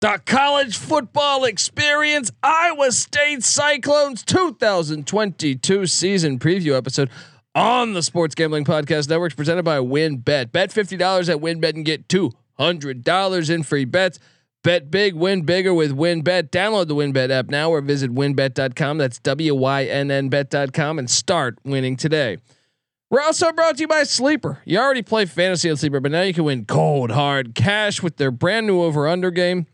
The college football experience, Iowa State Cyclones 2022 season preview episode on the Sports Gambling Podcast Network presented by WynnBET. Bet $50 at WynnBET and get $200 in free bets. Bet big, win bigger with WynnBET. Download the WynnBET app now or visit wynnbet.com. That's W Y N N bet.com and start winning today. We're also brought to you by Sleeper. You already play fantasy on Sleeper, but now you can win cold, hard cash with their brand new over under game.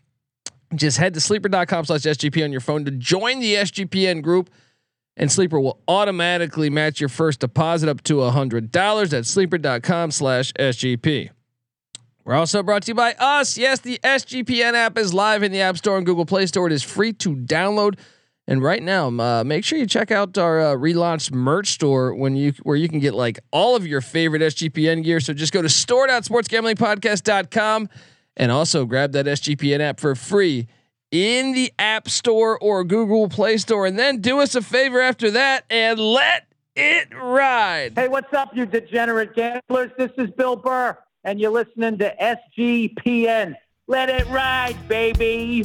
Just head to sleeper.com slash SGP on your phone to join the SGPN group, and Sleeper will automatically match your first deposit up to $100 at sleeper.com slash SGP. We're also brought to you by us. Yes, the SGPN app is live in the App Store and Google Play Store. It is free to download. And right now, uh, make sure you check out our uh, relaunched merch store when you where you can get like all of your favorite SGPN gear. So just go to store.sportsgamblingpodcast.com and also grab that SGPN app for free in the App Store or Google Play Store. And then do us a favor after that and let it ride. Hey, what's up, you degenerate gamblers? This is Bill Burr, and you're listening to SGPN. Let it ride, baby.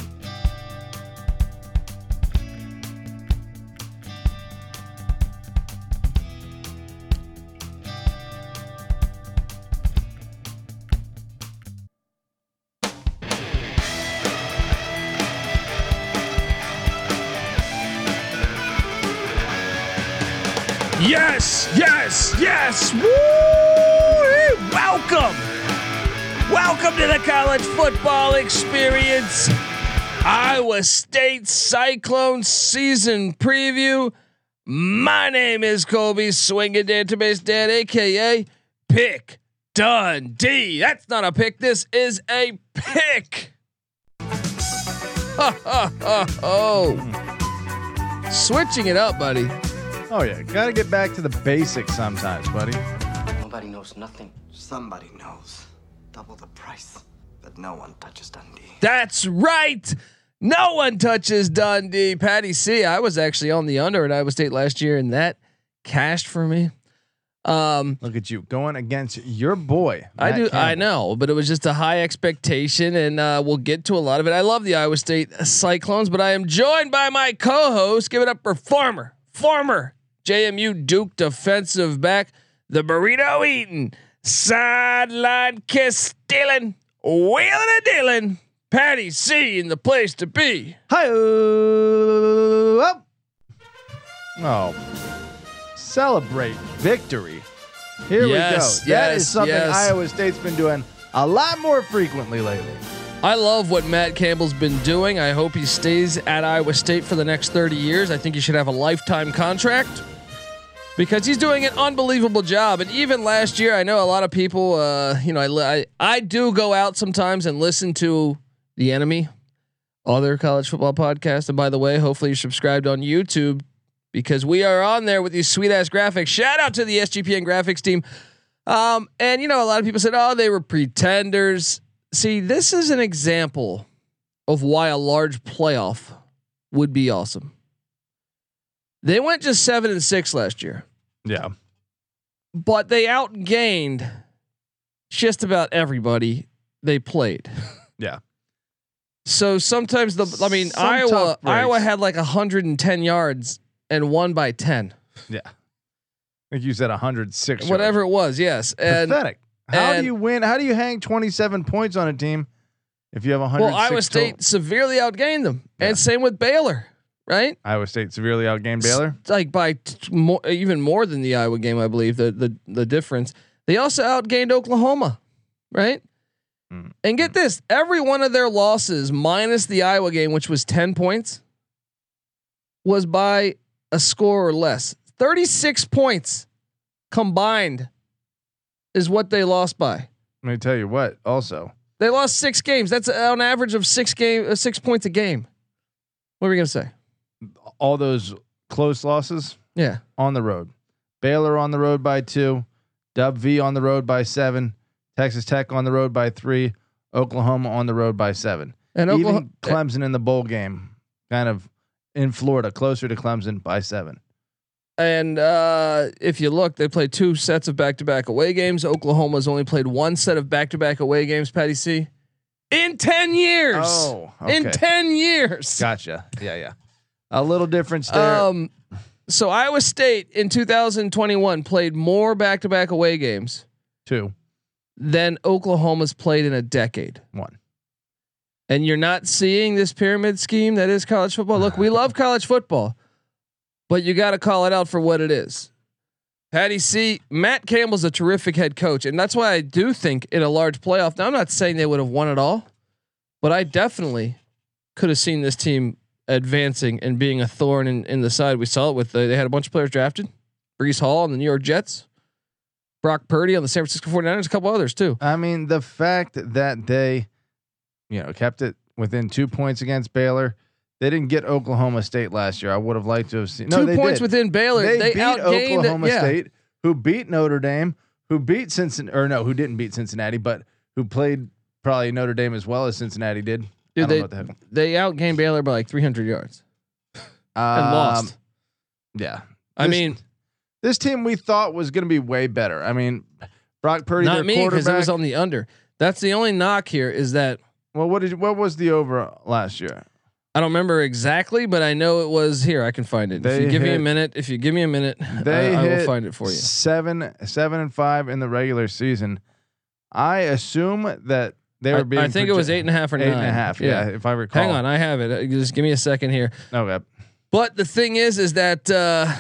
Yes. Woo! Welcome. Welcome to the college football experience. Iowa State Cyclone season preview. My name is Colby Swinging Database Dad, aka Pick Dundee. That's not a pick. This is a pick. Ha ha ha oh. Switching it up, buddy. Oh yeah, gotta get back to the basics sometimes, buddy. Nobody knows nothing. Somebody knows. Double the price. But no one touches Dundee. That's right. No one touches Dundee. Patty C. I was actually on the under at Iowa State last year, and that cashed for me. Um, Look at you going against your boy. I Matt do. I know, but it was just a high expectation, and uh, we'll get to a lot of it. I love the Iowa State Cyclones, but I am joined by my co-host. Give it up for former, former JMU Duke defensive back, the burrito eating, sideline kiss stealing, wheeling and dealing. Patty C in the place to be. Hi. Oh. Celebrate victory. Here Yes, we go. That yes, is something yes. Iowa State's been doing a lot more frequently lately. I love what Matt Campbell's been doing. I hope he stays at Iowa State for the next 30 years. I think he should have a lifetime contract because he's doing an unbelievable job. And even last year, I know a lot of people, uh, you know, I, I, I do go out sometimes and listen to The Enemy, other college football podcast. And by the way, hopefully you're subscribed on YouTube because we are on there with these sweet ass graphics. Shout out to the SGPN graphics team. Um, and you know, a lot of people said, "Oh, they were pretenders." See, this is an example of why a large playoff would be awesome. They went just seven and six last year, Yeah. but they outgained just about everybody they played. Yeah. So sometimes the, I mean, Some Iowa. Iowa had like 110 yards and won by 10, Yeah. I think you said, 106. yards. whatever it was. Yes, and Pathetic. How and- do you win? How do you hang 27 points on a team if you have 100? well, Iowa State severely outgained them, Yeah. and same with Baylor, right? Iowa State severely outgained Baylor. like by t- more, even more than the Iowa game, I believe the the the difference. They also outgained Oklahoma, right? Mm. And get this: every one of their losses, minus the Iowa game, which was ten points, was by a score or less. Thirty six points combined is what they lost by. Let me tell you what. Also, They lost six games. That's on average of six game uh, six points a game. What were we gonna say? all those close losses Yeah. on the road. Baylor on the road by two. Dub V on the road by seven. Texas Tech on the road by three. Oklahoma on the road by seven. And Oklahoma, Even Clemson in the bowl game, kind of in Florida, closer to Clemson by seven. And uh, if you look, they played two sets of back-to-back away games. Oklahoma's only played one set of back-to-back away games. Patty C, in ten years. Oh, in ten years. Gotcha. Yeah, yeah. A little difference there. Um, so Iowa State in 2021 played more back-to-back away games Two, than Oklahoma's played in a decade. one. And you're not seeing this pyramid scheme that is college football. Look, we love college football, but you got to call it out for what it is. Patty C. Matt Campbell's a terrific head coach, and that's why I do think in a large playoff. Now I'm not saying they would have won it all, but I definitely could have seen this team advancing and being a thorn in, in the side. We saw it with the, they had a bunch of players drafted, Breece Hall on the New York Jets, Brock Purdy on the San Francisco 49ers, a couple others too. I mean, the fact that they, you know, kept it within two points against Baylor. They didn't get Oklahoma State last year. I would have liked to have seen. No, Two they points did. within Baylor. They, They, beat Oklahoma yeah. State, who beat Notre Dame, who beat Cincinnati, or no, who didn't beat Cincinnati, but who played probably Notre Dame as well as Cincinnati did. I Dude, don't they know what the they outgained Baylor by like 300 yards and Um, lost. Yeah, I mean, this team we thought was going to be way better. I mean, Brock Purdy, not their me because it was on the under. That's the only knock here is that well, what did what was the over last year? I don't remember exactly, but I know it was here. I can find it. if you give me a minute, if you give me a minute, They I, I will find it for you. Seven, seven and five in the regular season. I assume that they I, were being. I think it was eight and a half or eight nine. and a half. Yeah. if I recall. Hang on, I have it. Uh, Just give me a second here. Okay. But the thing is, is that uh,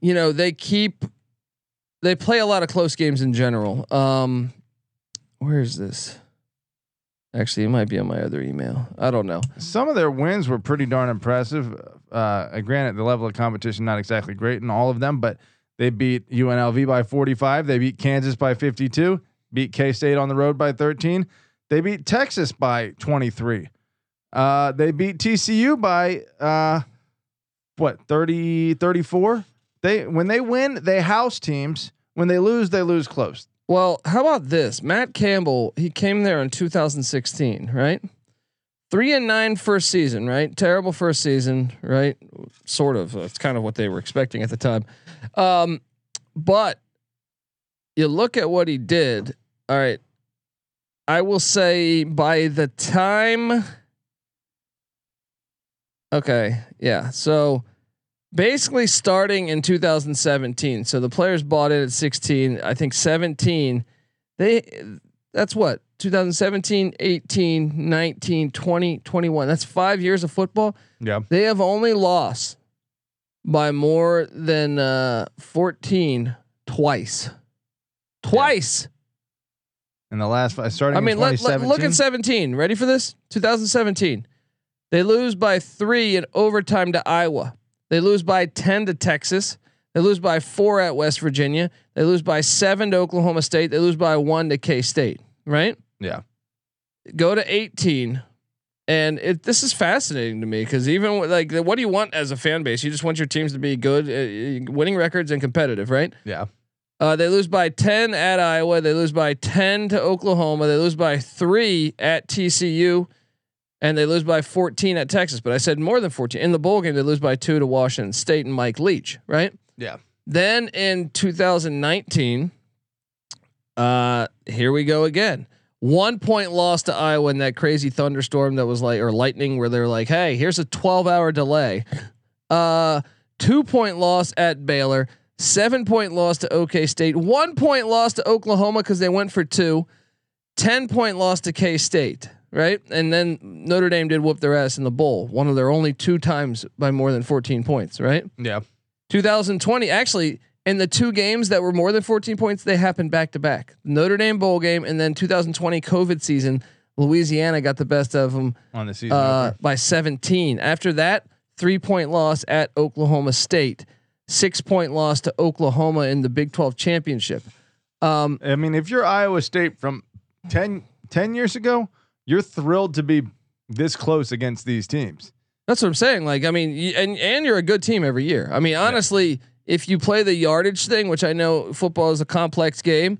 you know they keep they play a lot of close games in general. Um, where is this? Actually, it might be on my other email. I don't know. Some of their wins were pretty darn impressive. Uh, granted, the level of competition not exactly great in all of them, but they beat UNLV by 45. They beat Kansas by 52. Beat K State on the road by 13. They beat Texas by 23. Uh, they beat TCU by uh, what 30 34. They when they win, they house teams. When they lose, they lose close. Well, how about this? Matt Campbell, he came there in 2016, right? Three and nine first season, right? Terrible first season, right? Sort of. That's kind of what they were expecting at the time. Um, but you look at what he did. All right. I will say by the time. Okay. Yeah. So basically starting in 2017. So the players bought in at 16. I think 17. They that's what 2017, 18, 19, 20, 21. That's five years of football. Yeah. They have only lost by more than uh, 14 twice. Twice. In the last five, starting I mean, let, let, look at 17. Ready for this? 2017. They lose by three in overtime to Iowa. They lose by 10 to Texas. They lose by four at West Virginia. They lose by seven to Oklahoma State. They lose by one to K State, right? Yeah. Go to 18. And it, this is fascinating to me because even with, like, what do you want as a fan base? You just want your teams to be good, uh, winning records and competitive, right? Yeah. Uh, they lose by 10 at Iowa. They lose by 10 to Oklahoma. They lose by three at TCU. And they lose by 14 at Texas. But I said more than 14. In the bowl game, they lose by two to Washington State and Mike Leach, right? Yeah. Then in 2019, uh, here we go again. One point loss to Iowa in that crazy thunderstorm that was like, or lightning, where they're like, "Hey, here's a 12 hour delay." Uh, two point loss at Baylor. Seven point loss to OK State. One point loss to Oklahoma because they went for two. Ten point loss to K State. Right, and then Notre Dame did whoop their ass in the bowl. One of their only two times by more than 14 points. Right. Yeah. 2020 actually in the two games that were more than 14 points they happened back to back notre dame bowl game and then 2020 covid season louisiana got the best of them On the season. uh, by 17 after that three point loss at oklahoma state six point loss to oklahoma in the big 12 championship um, I mean, if you're Iowa State from 10, 10 years ago, you're thrilled to be this close against these teams. That's what I'm saying. Like, I mean, and and you're a good team every year. I mean, honestly, if you play the yardage thing, which I know football is a complex game,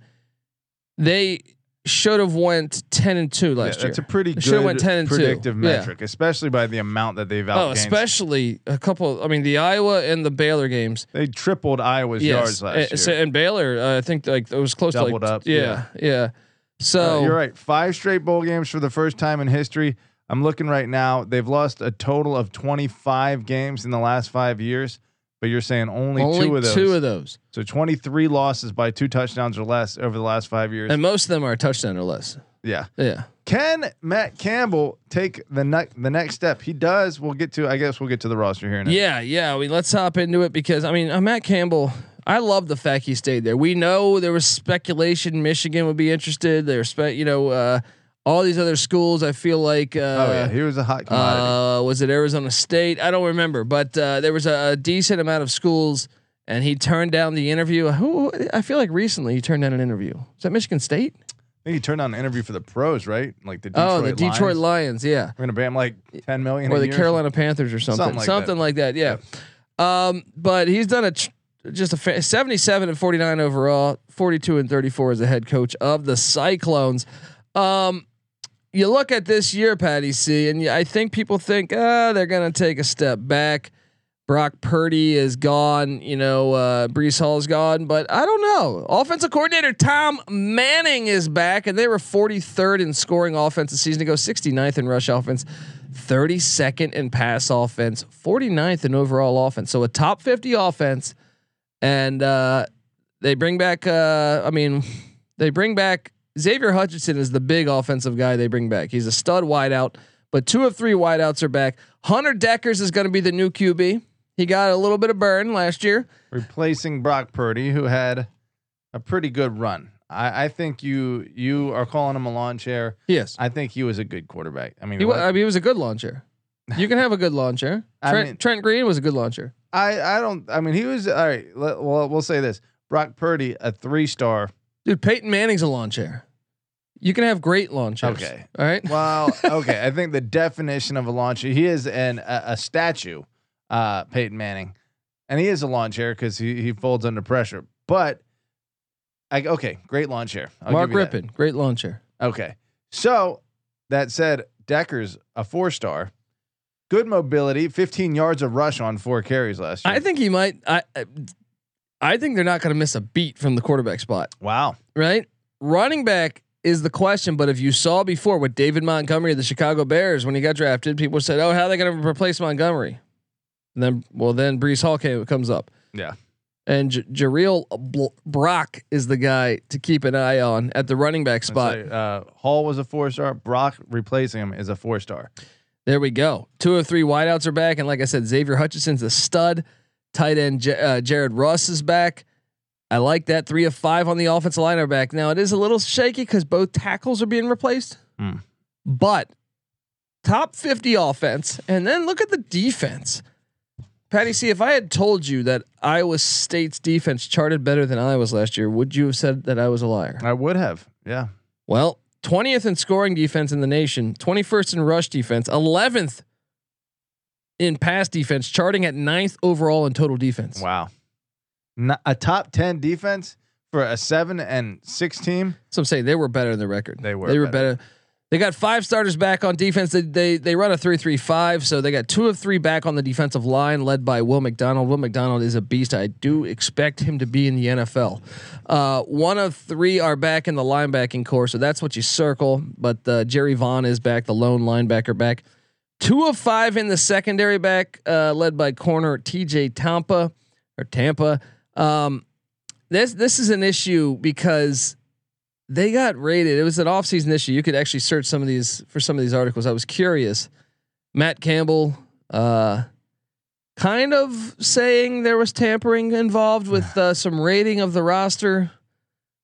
they should have went ten and two Yeah, last year. that's a pretty They good went 10 and two. predictive Yeah. metric, especially by the amount that they've outgained. oh, especially a couple. I mean, the Iowa and the Baylor games. they tripled Iowa's Yes, yards last and, year. so- and Baylor, uh, I think like it was close Doubled to like up, Yeah, yeah. So Uh, you're right. Five straight bowl games for the first time in history. I'm looking right now. They've lost a total of 25 games in the last five years, but you're saying only, only two of those. two of those, so 23 losses by two touchdowns or less over the last five years. and most of them are a touchdown or less. yeah. Yeah. Can Matt Campbell take the ne- the next step? He does. We'll get to. I guess we'll get to the roster here. A- Yeah, yeah. We let's hop into it because I mean, uh, Matt Campbell. I love the fact he stayed there. We know there was speculation Michigan would be interested. There's, spe- you know, uh, all these other schools. I feel like. Uh, Oh yeah, he was a hot commodity. Uh, was it Arizona State? I don't remember, but uh, there was a, a decent amount of schools, and he turned down the interview. Who I feel like recently he turned down an interview. Is that Michigan State? I think he turned on an interview for the pros, right? Like the Detroit oh, the Detroit Lions. Lions. Yeah, We're gonna pay him like 10 million. or the Carolina Panthers or something, Something something like like that. Yeah. Um, but he's done a tr- just a fa- 77 and 49 overall, 42 and 34 as a head coach of the Cyclones. Um, you look at this year, Patty C, and I think people think, ah, they're going to take a step back. Brock Purdy is gone, you know, uh, Breece Hall's gone, but I don't know. Offensive coordinator Tom Manning is back, and they were 43rd in scoring offense the season ago, 69th in rush offense, 32nd in pass offense, 49th in overall offense. So a top 50 offense, and uh, they bring back. Uh, I mean, they bring back Xavier Hutchinson is the big offensive guy they bring back. He's a stud wideout, but two of three wideouts are back. Hunter Dekkers is going to be the new QB. He got a little bit of burn last year. replacing Brock Purdy, who had a pretty good run. I, I think you you are calling him a lawn chair. Yes, I think he was a good quarterback. I mean, he, wa- what- I mean, he was a good launcher. You can have a good launcher. I Trent, mean- Trent Green was a good launcher. I I don't. I mean, he was all right. Let, well, we'll say this: Brock Purdy, a three star. Dude, Peyton Manning's a lawn chair. You can have great lawn chairs. Okay. All right. Well, okay. I think the definition of a lawn chair. He is an a, a statue, uh, Peyton Manning, and he is a lawn chair because he he folds under pressure. But I okay, great lawn chair. I'll Mark. Rypien, great lawn chair. Okay. So that said, Dekkers a four star. Good mobility, 15 yards of rush on four carries last year. I think he might. I I- think they're not going to miss a beat from the quarterback spot. wow. Right. Running back is the question, but if you saw before with David Montgomery of the Chicago Bears when he got drafted, people said, "Oh, how are they going to replace Montgomery?" And then, well, then Breece Hall came, comes up, Yeah. and J- Jirehl Bl- Brock is the guy to keep an eye on at the running back spot. Say, uh, Hall was a four star. Brock replacing him is a four star. There we go. Two of three wideouts are back, and like I said, Xavier Hutchinson's a stud. Tight end J- uh, Jared Rus is back. I like that. Three of five on the offensive line are back. Now it is a little shaky because both tackles are being replaced, Hmm. but top fifty offense, and then look at the defense. Patty, see if I had told you that Iowa State's defense charted better than Iowa's last year, would you have said that I was a liar? I would have. Yeah. Well, 20th in scoring defense in the nation, 21st in rush defense, 11th in pass defense, charting at ninth overall in total defense. Wow. Not a top 10 defense for a seven and six team. So I'm saying they were better than the record. They were They were better. better. They got five starters back on defense. They they, they run a three three five, so they got two of three back on the defensive line, led by Will McDonald. Will McDonald is a beast. I do expect him to be in the NFL. Uh, one of three are back in the linebacking core, so that's what you circle. But uh, Jerry Vaughn is back, the lone linebacker back. Two of five in the secondary back, uh, led by corner T.J. Tampa or Tampa. Um, this this is an issue because they got rated. It was an offseason issue. You could actually search some of these for some of these articles. I was curious. Matt Campbell, uh, kind of saying there was tampering involved with uh, some rating of the roster.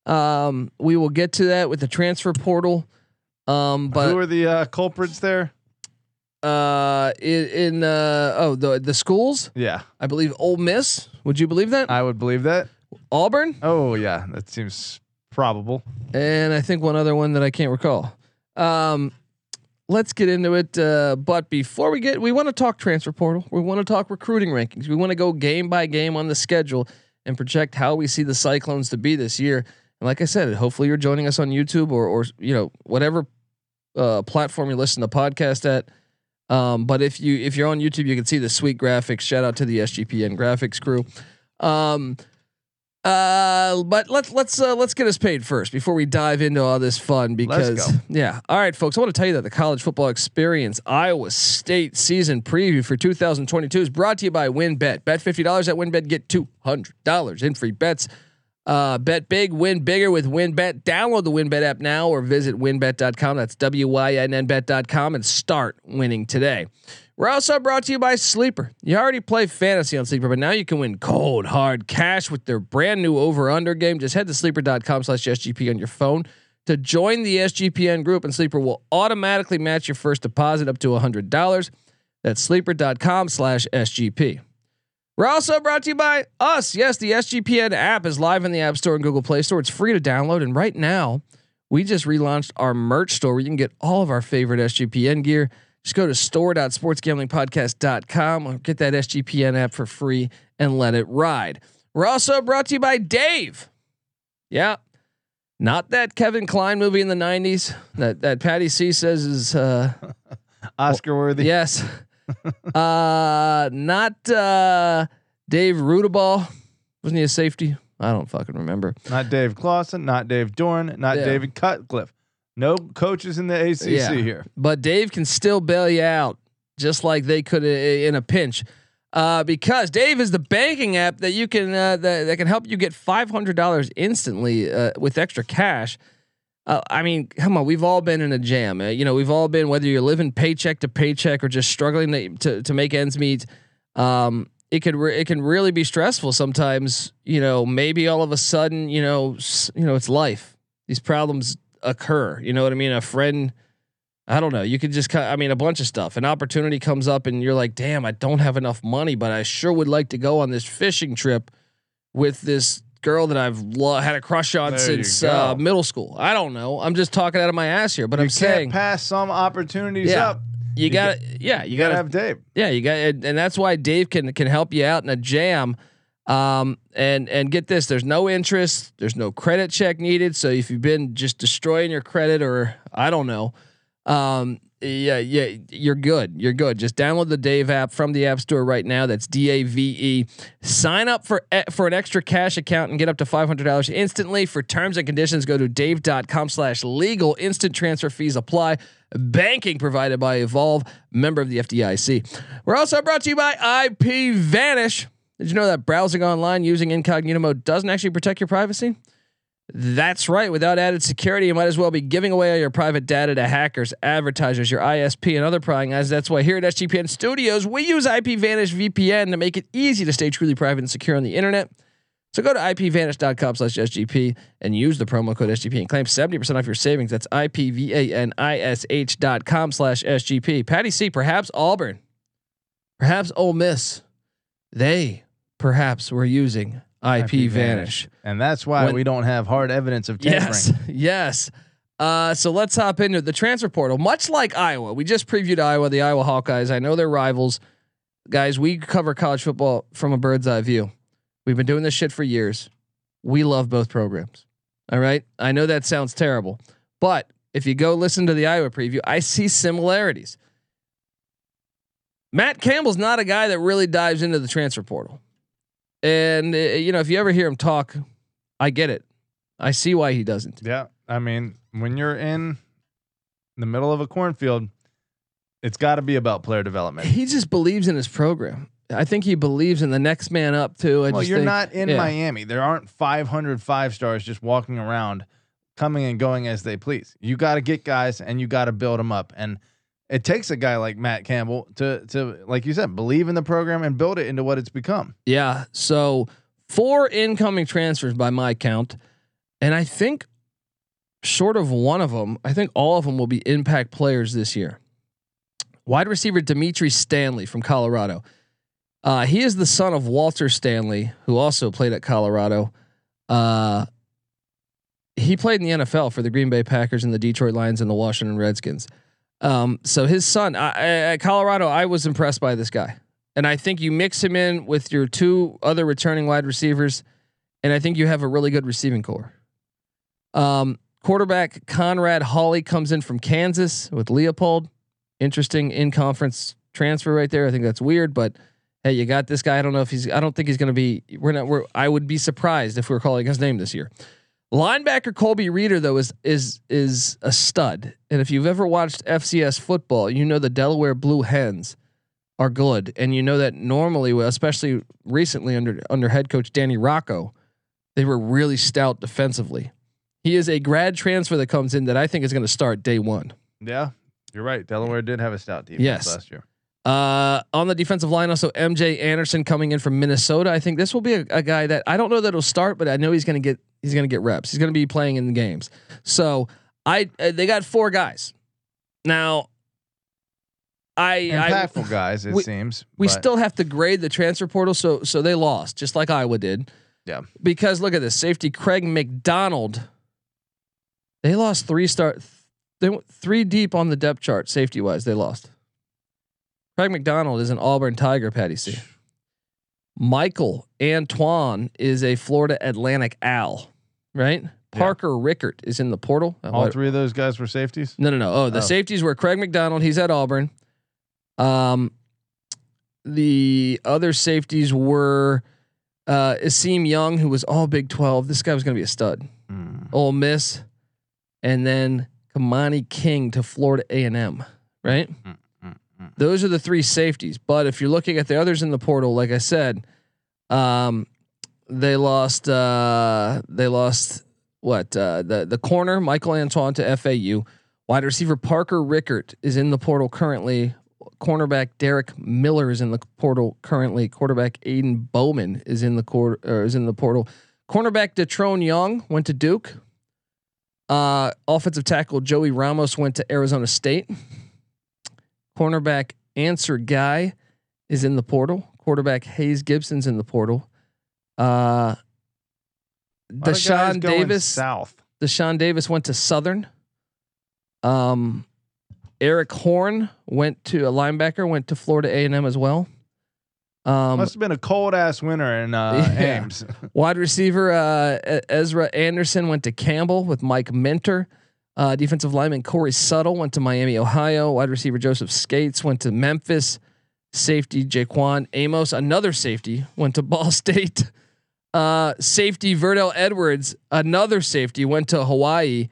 Um, we will get to that with the transfer portal. Um, but Who are the uh, culprits there? uh, in, in uh, oh the the schools, Yeah. I believe Ole Miss. Would you believe that? I would believe that. Auburn, Oh, yeah. That seems probable. and I think one other one that I can't recall. Um, let's get into it. Uh, but before we get, we want to talk transfer portal. We want to talk recruiting rankings. We want to go game by game on the schedule and project how we see the Cyclones to be this year. And like I said, hopefully you're joining us on YouTube or, or you know, whatever uh, platform you listen to podcast at. Um, but if you if you're on YouTube, you can see the sweet graphics. Shout out to the SGPN graphics crew. Um, Uh, but let's let's uh, let's get us paid first before we dive into all this fun. Because yeah, all right, folks. I want to tell you that the College Football Experience Iowa State season preview for 2022 is brought to you by WynnBET. Bet fifty dollars at WynnBET, get two hundred dollars in free bets. Uh, bet big, win bigger with WynnBET. Download the WynnBET app now or visit wynnbet.com. That's W Y N N bet.com and start winning today. We're also brought to you by Sleeper. You already play fantasy on Sleeper, but now you can win cold, hard cash with their brand new over under game. Just head to sleeper.com slash SGP on your phone to join the SGPN group, and Sleeper will automatically match your first deposit up to $100. That's sleeper.com slash SGP. We're also brought to you by us. Yes, the SGPN app is live in the App Store and Google Play Store. It's free to download. And right now, we just relaunched our merch store where you can get all of our favorite SGPN gear. Just go to store.sportsgamblingpodcast.com or get that SGPN app for free and let it ride. We're also brought to you by Dave. Yeah. Not that Kevin Kline movie in the 90s that, that Patty C says is uh, Oscar worthy. Yes. uh, not uh, Dave Rudaball. Wasn't he a safety? I don't fucking remember. Not Dave Clawson, not Dave Doeren, not Yeah. David Cutcliffe. No coaches in the ACC Yeah. here. But Dave can still bail you out just like they could uh, in a pinch. Uh, because Dave is the banking app that you can uh, that, that can help you get five hundred dollars instantly uh, with extra cash. Uh, I mean, come on, we've all been in a jam. Uh, you know, we've all been whether you're living paycheck to paycheck or just struggling to to, to make ends meet. Um, it could re- it can really be stressful sometimes. You know, maybe all of a sudden, you know, s- you know, it's life. These problems occur. You know what I mean? A friend. I don't know. You could just, I mean, a bunch of stuff. An opportunity comes up, and you're like, "Damn, I don't have enough money, but I sure would like to go on this fishing trip with this girl that I've lo- had a crush on There since uh, middle school." I don't know. I'm just talking out of my ass here, but you I'm can't saying pass some opportunities Yeah. up. you you got yeah, you You got gotta to have Dave. yeah, you got, and and that's why Dave can can help you out in a jam. Um, and and get this, there's no interest, there's no credit check needed. So if you've been just destroying your credit, or I don't know, um, yeah, yeah, you're good. You're good. Just download the Dave app from the App Store right now. That's D A V E. Sign up for for an extra cash account and get up to five hundred dollars instantly. For terms and conditions, go to dave.com/legal. Instant transfer fees apply. Banking provided by Evolve, member of the FDIC. We're also brought to you by IPVanish. Did you know that browsing online using incognito mode doesn't actually protect your privacy? That's right. Without added security, you might as well be giving away all your private data to hackers, advertisers, your ISP, and other prying eyes. That's why here at SGPN Studios, we use IPVanish VPN to make it easy to stay truly private and secure on the internet. So go to ipvanish.com slash SGP and use the promo code SGP and claim 70% off your savings. That's IPVANISH dot com slash SGP. Patty C, perhaps Auburn, perhaps Ole Miss, they perhaps we're using IP, Vanish. And that's why When- we don't have hard evidence of tampering. Yes, yes. Uh, so let's hop into the transfer portal. Much like Iowa, we just previewed Iowa, the Iowa Hawkeyes. I know they're rivals, guys. We cover college football from a bird's eye view. We've been doing this shit for years. We love both programs. All right. I know that sounds terrible, but if you go listen to the Iowa preview, I see similarities. Matt Campbell's not a guy that really dives into the transfer portal. And uh, you know, if you ever hear him talk, I get it. I see why he doesn't. Yeah. I mean, when you're in the middle of a cornfield, it's got to be about player development. He just believes in his program. I think he believes in the next man up too. I well, you're think- not in yeah. Miami. There aren't 500 five stars just walking around, coming and going as they please. You got to get guys and you got to build them up. And it takes a guy like Matt Campbell to to like you said, believe in the program and build it into what it's become. Yeah. So four incoming transfers by my count, and I think short of one of them, I think all of them will be impact players this year. Wide receiver Dimitri Stanley from Colorado. Uh, he is the son of Walter Stanley, who also played at Colorado. Uh, he played in the NFL for the Green Bay Packers and the Detroit Lions and the Washington Redskins. Um, so his son I, I- at Colorado, I was impressed by this guy, and I think you mix him in with your two other returning wide receivers, and I think you have a really good receiving core. Um, quarterback Conrad Hawley comes in from Kansas with Leipold. Interesting in conference transfer right there. I think that's weird, but hey, you got this guy. I don't know if he's. I don't think he's going to be. We're not. We're. I would be surprised if we are calling his name this year. Linebacker Colby Reeder though is is is a stud, and if you've ever watched FCS football, you know the Delaware Blue Hens are good, and you know that normally, especially recently under under head coach Danny Rocco, they were really stout defensively. He is a grad transfer that comes in that I think is going to start day one. Yeah, you're right. Delaware did have a stout defense Yes. last year. Uh, on the defensive line, also MJ Anderson coming in from Minnesota. I think this will be a, a guy that I don't know that he'll start, but I know he's going to get he's going to get reps. He's going to be playing in the games. So I uh, they got four guys. Now, I Impactful I, guys, it we- seems. we but- still have to grade the transfer portal, so so they lost just like Iowa did. Yeah. Because look at this safety Craig McDonald. They lost three start. They went three deep on the depth chart safety wise. They lost. Craig McDonald is an Auburn Tiger, Patty C. Michael Antoine is a Florida Atlantic Owl, right? Parker Rickert is in the portal. All what- three of those guys were safeties. no, no, no. Oh, the Oh. safeties were Craig McDonald. He's at Auburn. Um, the other safeties were uh, Isheem Young, who was all Big Twelve. This guy was going to be a stud. Hmm. Ole Miss, and then Kamani King to Florida A and M. Right. Those are the three safeties. But if you're looking at the others in the portal, like I said, um, they lost. Uh, they lost what uh, the the corner Michael Antoine to FAU. Wide receiver Parker Rickert is in the portal currently. Cornerback Derek Miller is in the portal currently. Quarterback Aiden Bowman is in the court or is in the portal. Cornerback Detrone Young went to Duke. Uh, offensive tackle Joey Ramos went to Arizona State. Cornerback Answer Guy is in the portal. Quarterback Hayes Gibson's in the portal. Uh, Deshaun Davis. south. Deshaun Davis went to Southern. Um, Eric Horn went to a linebacker, went to Florida A and M as well. Um, Must have been a cold ass winter in uh, Yeah. Ames. wide receiver uh, Ezra Anderson went to Campbell with Mike Minter. Uh, defensive lineman Corey Suttle went to Miami, Ohio. Wide receiver Joseph Skates went to Memphis. Safety Jaquan Amos, another safety, went to Ball State. Uh, safety Verdell Edwards, another safety, went to Hawaii.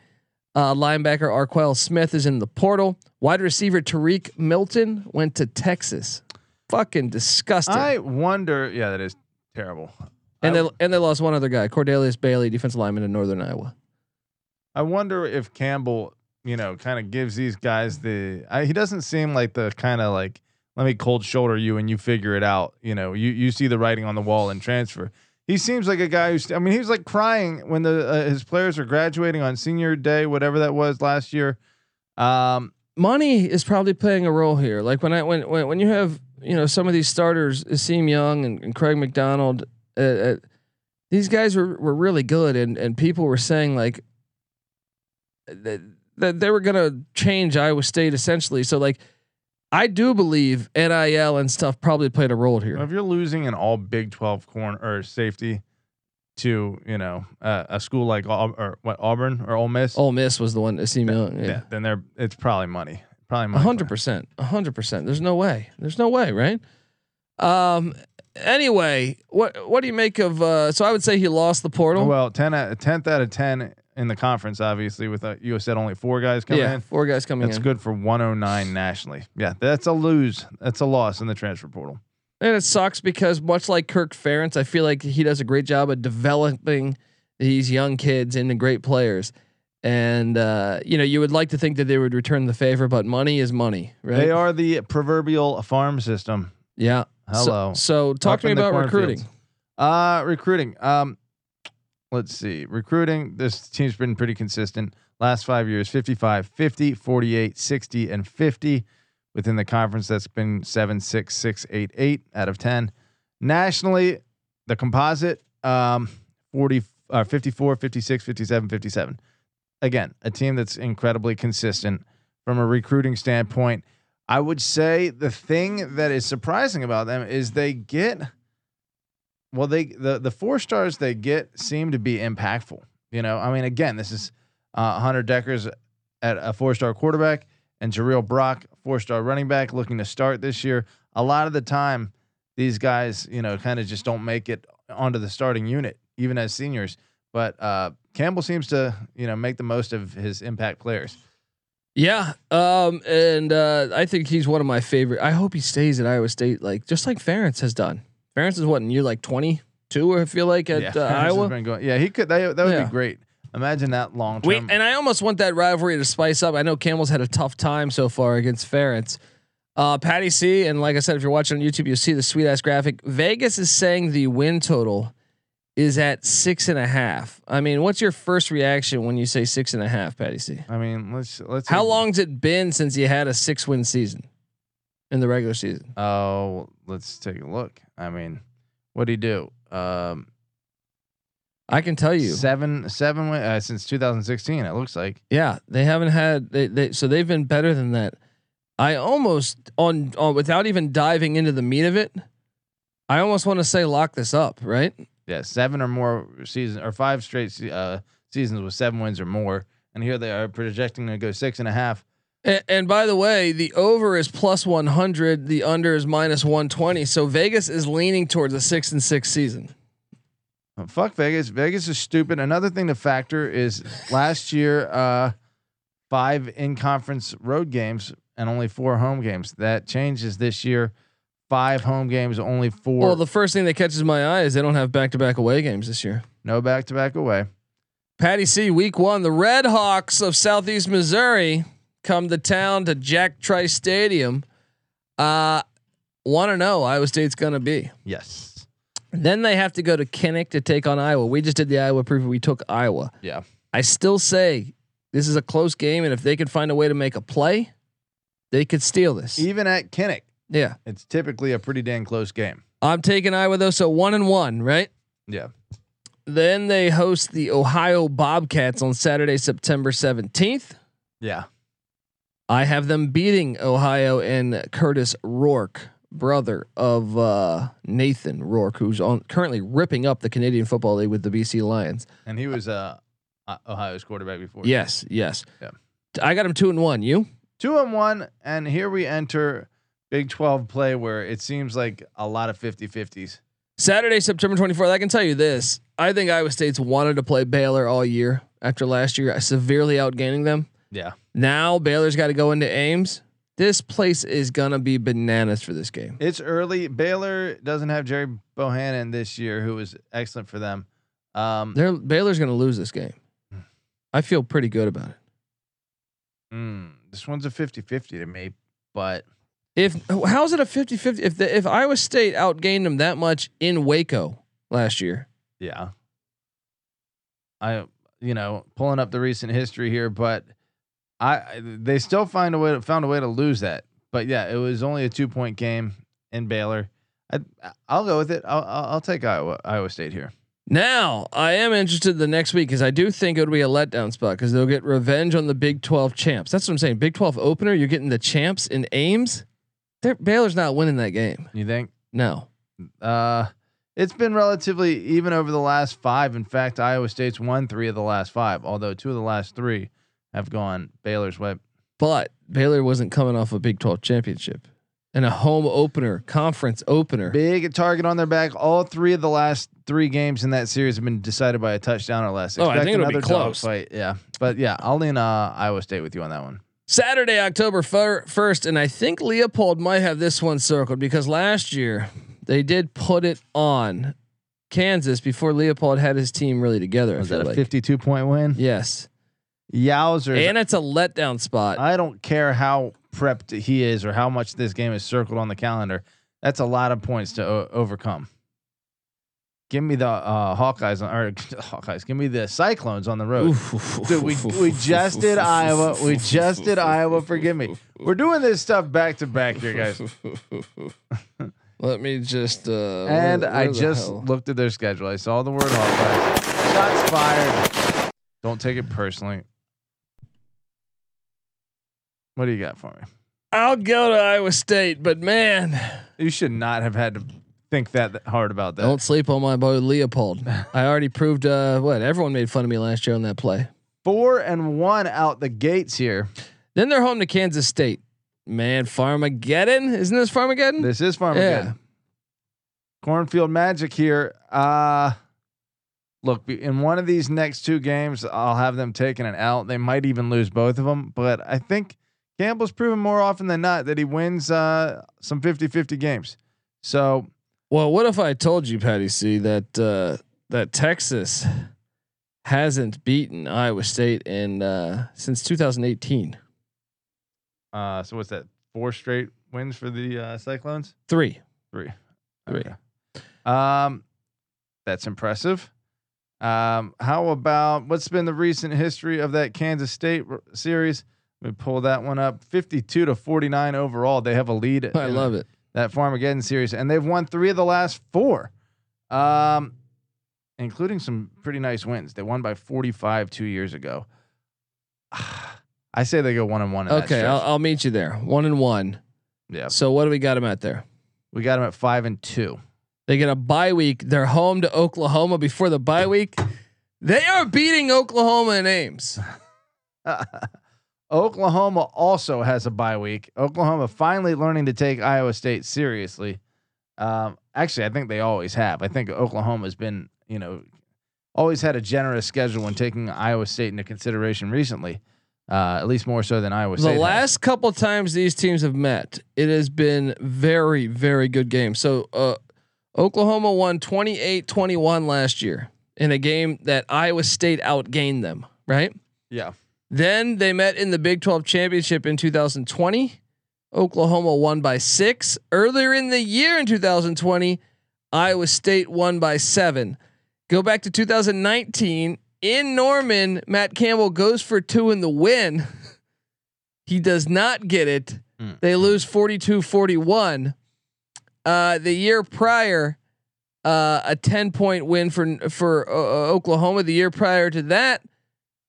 Uh, linebacker Arquell Smith is in the portal. Wide receiver Tarique Milton went to Texas. Fucking disgusting. I wonder. Yeah, that is terrible. and I, they and they lost one other guy, Cordelius Bailey, defensive lineman in Northern Iowa. I wonder if Campbell, you know, kind of gives these guys the. I, he doesn't seem like the kind of like let me cold shoulder you and you figure it out. You know, you you see the writing on the wall and transfer. He seems like a guy who's. I mean, he was like crying when the uh, his players are graduating on senior day, whatever that was last year. Um, Money is probably playing a role here. Like when I when when, when you have you know some of these starters, Isheem Young and, and Craig McDonald, uh, uh, these guys were were really good, and and people were saying like that, they were gonna change Iowa State essentially. So like. I do believe NIL and stuff probably played a role here. if you're losing an all Big Twelve corner or safety to you know uh, a school like Aub- or what Auburn or Ole Miss, Ole Miss was the one to see me. then, Yeah, then they're it's probably money. Probably a money. hundred percent, a hundred percent. There's no way. There's no way, right? Um. Anyway, what what do you make of? Uh, so I would say he lost the portal. Well, ten out tenth out of ten in the conference, obviously. With uh, you said only four guys coming yeah, in. four guys coming That's in, That's good for 109 nationally. Yeah, that's a lose. That's a loss in the transfer portal. and it sucks because much like Kirk Ferentz, I feel like he does a great job of developing these young kids into great players. And uh, you know, you would like to think that they would return the favor, but money is money, right? They are the proverbial farm system. Yeah. Hello. So, talk Up to me about recruiting. cornfields. Uh recruiting. Um let's see. Recruiting, this team's been pretty consistent. Last 5 years, 55, 50, 48, 60 and 50 within the conference that's been 7 6 6 8 8 out of 10. Nationally, the composite um 40 uh, 54, 56, 57, 57. Again, a team that's incredibly consistent from a recruiting standpoint. I would say the thing that is surprising about them is they get well they the the four stars they get seem to be impactful. You know, I mean again, this is uh, Hunter Dekkers at a four-star quarterback and Jirehl Brock, four-star running back looking to start this year. A lot of the time these guys, you know, kind of just don't make it onto the starting unit, even as seniors. But uh, Campbell seems to, you know, make the most of his impact players. Yeah, um, and uh, I think he's one of my favorite. I hope he stays at Iowa State, like just like Ferentz has done. Ferentz is what in year like twenty two, I feel like at uh, Ferentz Iowa. been going- yeah, he could. That, that would Yeah. be great. Imagine that long term. and I almost want that rivalry to spice up. I know Campbell's had a tough time so far against Ferentz. Uh, Patty C, and like I said, if you're watching on YouTube, you'll see the sweet ass graphic. Vegas is saying the win total is at six and a half. I mean, what's your first reaction when you say six and a half, Patty C? I mean, let's let's. How long's it been since you had a six win season in the regular season? Oh, let's take a look. I mean, what do he do? Um, I can tell you. seven seven uh, since 2016. It looks like. Yeah, they haven't had they, they so they've been better than that. I almost on on without even diving into the meat of it, I almost want to say lock this up, right? Yeah, seven or more seasons or five straight uh, seasons with seven wins or more, and here they are projecting to go six and a half. And, and by the way, the over is plus one hundred, the under is minus one twenty. So Vegas is leaning towards a six and six season. Uh, fuck Vegas. Vegas is stupid. Another thing to factor is last year, uh, five in conference road games and only four home games. That changes this year. Five home games, only four. Well, the first thing that catches my eye is they don't have back to back away games this year. no back to back away. Patty C, week one, the Red Hawks of Southeast Missouri come to town to Jack Trice Stadium. Uh, want to know Iowa State's gonna be. Yes. Then they have to go to Kinnick to take on Iowa. We just did the Iowa preview. We took Iowa. Yeah. I still say this is a close game, and if they can find a way to make a play, they could steal this. Even at Kinnick, Yeah, it's typically a pretty dang close game. I'm taking Iowa though. So one and one, right? Yeah. Then they host the Ohio Bobcats on Saturday, September 17th. Yeah. I have them beating Ohio and Kurtis Rourke, brother of uh, Nathan Rourke, who's on currently ripping up the Canadian Football League with the BC Lions. And he was uh, uh, Ohio's quarterback before. Yes, yes. Yeah. I got him two and one. You? Two and one. And here we enter Big 12 play where it seems like a lot of 50 50s. Saturday, September 24th. I can tell you this. I think Iowa State's wanted to play Baylor all year after last year, severely outgaining them. Yeah. Now Baylor's got to go into Ames. This place is gonna be bananas for this game. It's early. Baylor doesn't have Gerry Bohanon this year, who was excellent for them. Um, They're, Baylor's gonna lose this game. I feel pretty good about it. mm, this one's a 50 50 to me, but If how's it a 50-50 if the, if Iowa State outgained them that much in Waco last year? yeah. I, you know, pulling up the recent history here, but I they still find a way to, found a way to lose that. But yeah, it was only a two point game in Baylor. I I'll go with it. I'll I'll, I'll take Iowa Iowa State here. Now I am interested the next week because I do think it'll be a letdown spot because they'll get revenge on the Big Twelve champs. That's what I'm saying. Big Twelve opener, you're getting the champs in Ames. They're, Baylor's not winning that game. You think? No. Uh, it's been relatively even over the last five. In fact, Iowa State's won three of the last five, although two of the last three have gone Baylor's way. But Baylor wasn't coming off a Big 12 championship and a home opener, conference opener. Big target on their back. All three of the last three games in that series have been decided by a touchdown or less. Oh, I think it'll be another close. Fight. Yeah, but yeah, I'll lean uh, Iowa State with you on that one. Saturday, October 1st. And I think Leipold might have this one circled because last year they did put it on Kansas before Leipold had his team really together. Was that a like. fifty-two point win? Yes. Yowzers! And it's a letdown spot. I don't care how prepped he is or how much this game is circled on the calendar. That's a lot of points to o- overcome. Give me the uh, Hawkeyes on, or Hawkeyes. Give me the Cyclones on the road. Dude, we we just did Iowa. We just did Iowa. Forgive me. We're doing this stuff back to back here, guys. Let me just. Uh, And where- I where the just hell? looked at their schedule. I saw the word Hawkeyes. Shots fired. Don't take it personally. What do you got for me? I'll go to Iowa State, but man, You should not have had to think that hard about that. don't sleep on my boy Leipold. I already proved uh, what everyone made fun of me last year on that play. Four and one out the gates here. Then they're home to Kansas State. Man, Farmageddon, isn't this Farmageddon? This is Farmageddon. Cornfield Magic here. Uh look, in one of these next two games, I'll have them taking an out. They might even lose both of them, but I think Campbell's proven more often than not that he wins uh some 50-50 games. So, Well, what if I told you, Patty C, that uh, that Texas hasn't beaten Iowa State in uh, since 2018? uh so what's that? Four straight wins for the uh Cyclones? Three. Three. Three. Okay. Um, that's impressive. Um, how about what's been the recent history of that Kansas State r- series? Me pull that one up. Fifty-two to forty-nine overall. They have a lead. I love it. that Farmageddon series, and they've won three of the last four, um, including some pretty nice wins. They won by forty-five two years ago. I say they go one and one. In Okay. I'll, I'll meet you there. One and one. yeah, So what do we got them at there? we got them at five and two. They get a bye week. They're home to Oklahoma before the bye week. They are beating Oklahoma in Ames. Oklahoma also has a bye week. Oklahoma finally learning to take Iowa State seriously. Um, actually, I think they always have. I think Oklahoma's been, you know, always had a generous schedule when taking Iowa State into consideration recently. Uh, at least more so than Iowa State. The has. last couple times these teams have met, it has been very, very good games. So uh, Oklahoma won 28-21 last year in a game that Iowa State outgained them, right? yeah, Then they met in the Big 12 championship in 2020. Oklahoma won by six. Earlier in the year in 2020, Iowa State won by seven. Go back to 2019 in Norman, Matt Campbell goes for two in the win. he does not get it. Mm. They lose 42 41. Uh, the year prior, uh, a 10 point win for for uh, Oklahoma. The year prior to that,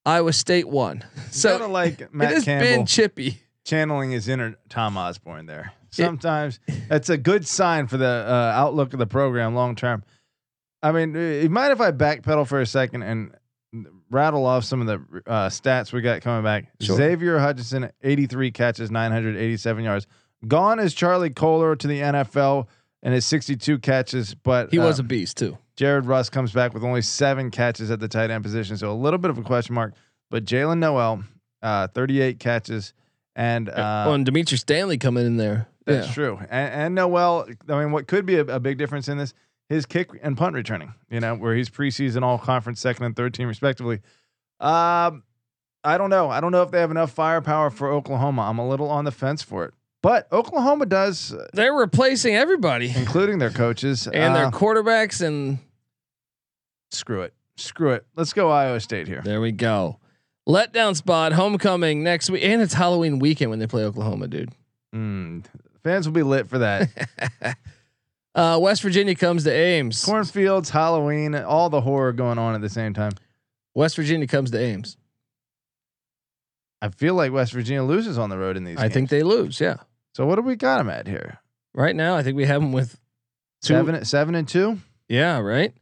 Iowa State won. so So like Matt it has Campbell been chippy. channeling his inner Tom Osborne there. Sometimes that's a good sign for the uh, outlook of the program long term. I mean, uh, you mind if I backpedal for a second and rattle off some of the uh, stats we got coming back? Sure. Xavier Hutchinson, 83 catches, 987 yards. Gone is Charlie Kolar to the NFL and his 62 catches, but He was uh, a beast too. Jared Rus comes back with only seven catches at the tight end position, so a little bit of a question mark. But Jaylin Noel, uh, 38 catches, and uh, oh, and Dimitri Stanley coming in there. that's yeah. true. And, and Noel, I mean, what could be a, a big difference in this, his kick and punt returning, you know, where he's preseason all conference second and third team respectively. Um, I don't know. I don't know if they have enough firepower for Oklahoma. I'm a little on the fence for it. But Oklahoma does, uh, They're replacing everybody including their coaches. and their uh, quarterbacks, and screw it. Screw it. Let's go Iowa State here. there we go. Letdown spot, homecoming next week, and it's Halloween weekend when they play Oklahoma, dude. Mm, fans will be lit for that. Uh, West Virginia comes to Ames. Cornfields, Halloween, all the horror going on at the same time. West Virginia comes to Ames. I feel like West Virginia loses on the road in these. I games. think they lose. Yeah. So. What do we got them at here? Right now, I think we have them with two. Seven, seven and two. Yeah. Right.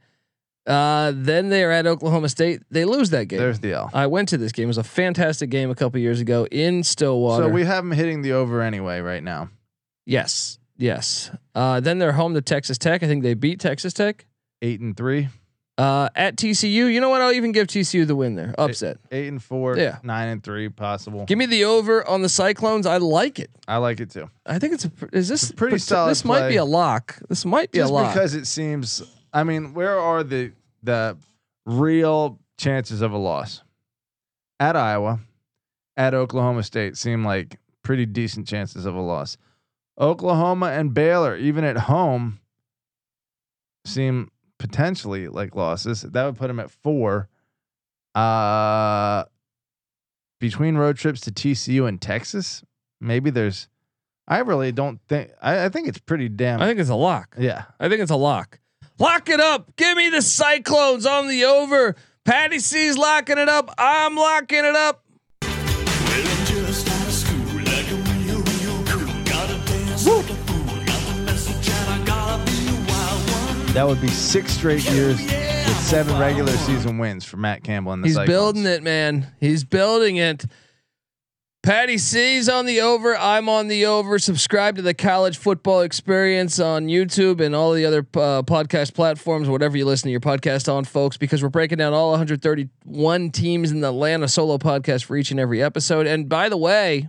Uh, then they are at Oklahoma State. They lose that game. There's the L. I went to this game. It was a fantastic game a couple years ago in Stillwater. So we have them hitting the over anyway right now. yes, yes. Uh, then they're home to Texas Tech. I think they beat Texas Tech. Eight and three, Uh, at TCU, you know what? I'll even give TCU the win there. Upset. eight and four, Yeah. nine and three possible. Give me the over on the Cyclones. I like it. I like it too. I think it's a. Is this a pretty solid This might be a lock. This might be Just a lock. because it seems. I mean, where are the the real chances of a loss? At Iowa, at Oklahoma State, seem like pretty decent chances of a loss. Oklahoma and Baylor, even at home, seem potentially like losses. That would put them at four. Uh, between road trips to TCU and Texas, maybe there's. I really don't think. I, I think it's pretty damn. I think it's a lock. yeah. I think it's a lock. Lock it up. Give me the Cyclones on the over. Patty C's locking it up. I'm locking it up. That would be six straight years with seven regular season wins for Matt Campbell and the He's Cyclones. building it, man. He's building it. Patty C's on the over. I'm on the over. Subscribe to the College Football Experience on YouTube and all the other uh, podcast platforms, whatever you listen to your podcast on, folks, because we're breaking down all 131 teams in the land, a solo podcast for each and every episode. And by the way,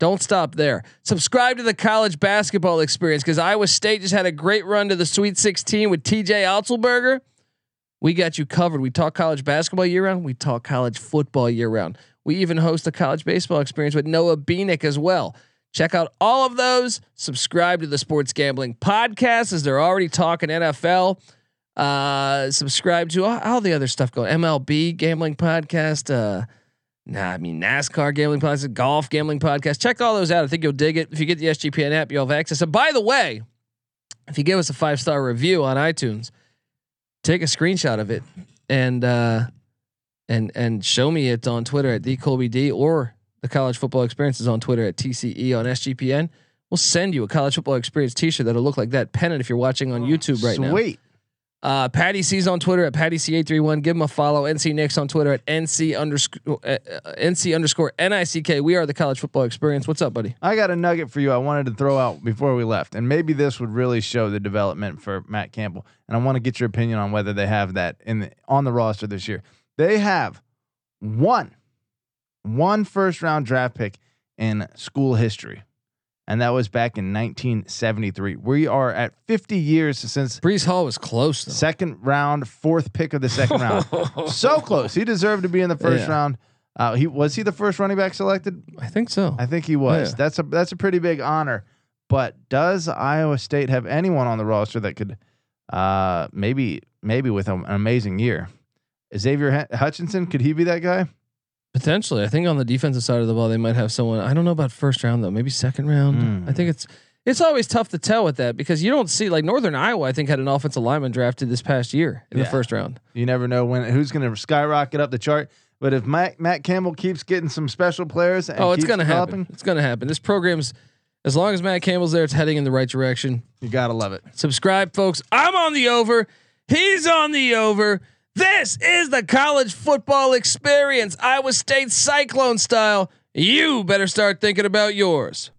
don't stop there. Subscribe to the College Basketball Experience because Iowa State just had a great run to the Sweet 16 with TJ Otzelberger. We got you covered. We talk college basketball year round. We talk college football year round. We even host a college baseball experience with Noah Beanick as well. Check out all of those. Subscribe to the Sports Gambling Podcast as they're already talking NFL. Uh, subscribe to all, all the other stuff going MLB Gambling Podcast. Uh, nah, I mean NASCAR Gambling Podcast, Golf Gambling Podcast. Check all those out. I think you'll dig it. If you get the SGPN app, you'll have access. And by the way, if you give us a five star review on iTunes, take a screenshot of it and uh, and and show me it on Twitter at the Colby D or the College Football Experience is on Twitter at TCE on SGPN. We'll send you a College Football Experience T-shirt that'll look like that. pennant if you're watching on YouTube right now. Sweet. Uh, Patty C's on Twitter at Patty C831. Give him a follow. NC Nick's on Twitter at NC underscore uh, uh, NC underscore NICK. We are the College Football Experience. What's up, buddy? I got a nugget for you I wanted to throw out before we left. And maybe this would really show the development for Matt Campbell. And I want to get your opinion on whether they have that in the, on the roster this year. They have one one first round draft pick in school history. And that was back in 1973. We are at 50 years since Breece Hall was close though. second round, fourth pick of the second round. So close. He deserved to be in the first Yeah. round. Uh, he was he the first running back selected? I think so. I think he was. Yeah. That's a that's a pretty big honor. But does Iowa State have anyone on the roster that could uh maybe maybe with an amazing year? Xavier Hu- Hutchinson, could he be that guy? Potentially, I think on the defensive side of the ball, they might have someone. I don't know about first round though. Maybe second round. Hmm. I think it's it's always tough to tell with that because you don't see like Northern Iowa. I think had an offensive lineman drafted this past year in Yeah. the first round. You never know when who's going to skyrocket up the chart. But if Matt, Matt Campbell keeps getting some special players, and oh, it's gonna happen. It's gonna happen. This program's as long as Matt Campbell's there, it's heading in the right direction. You gotta love it. Subscribe, folks. I'm on the over. He's on the over. This is the college football experience, Iowa State Cyclone style. You better start thinking about yours.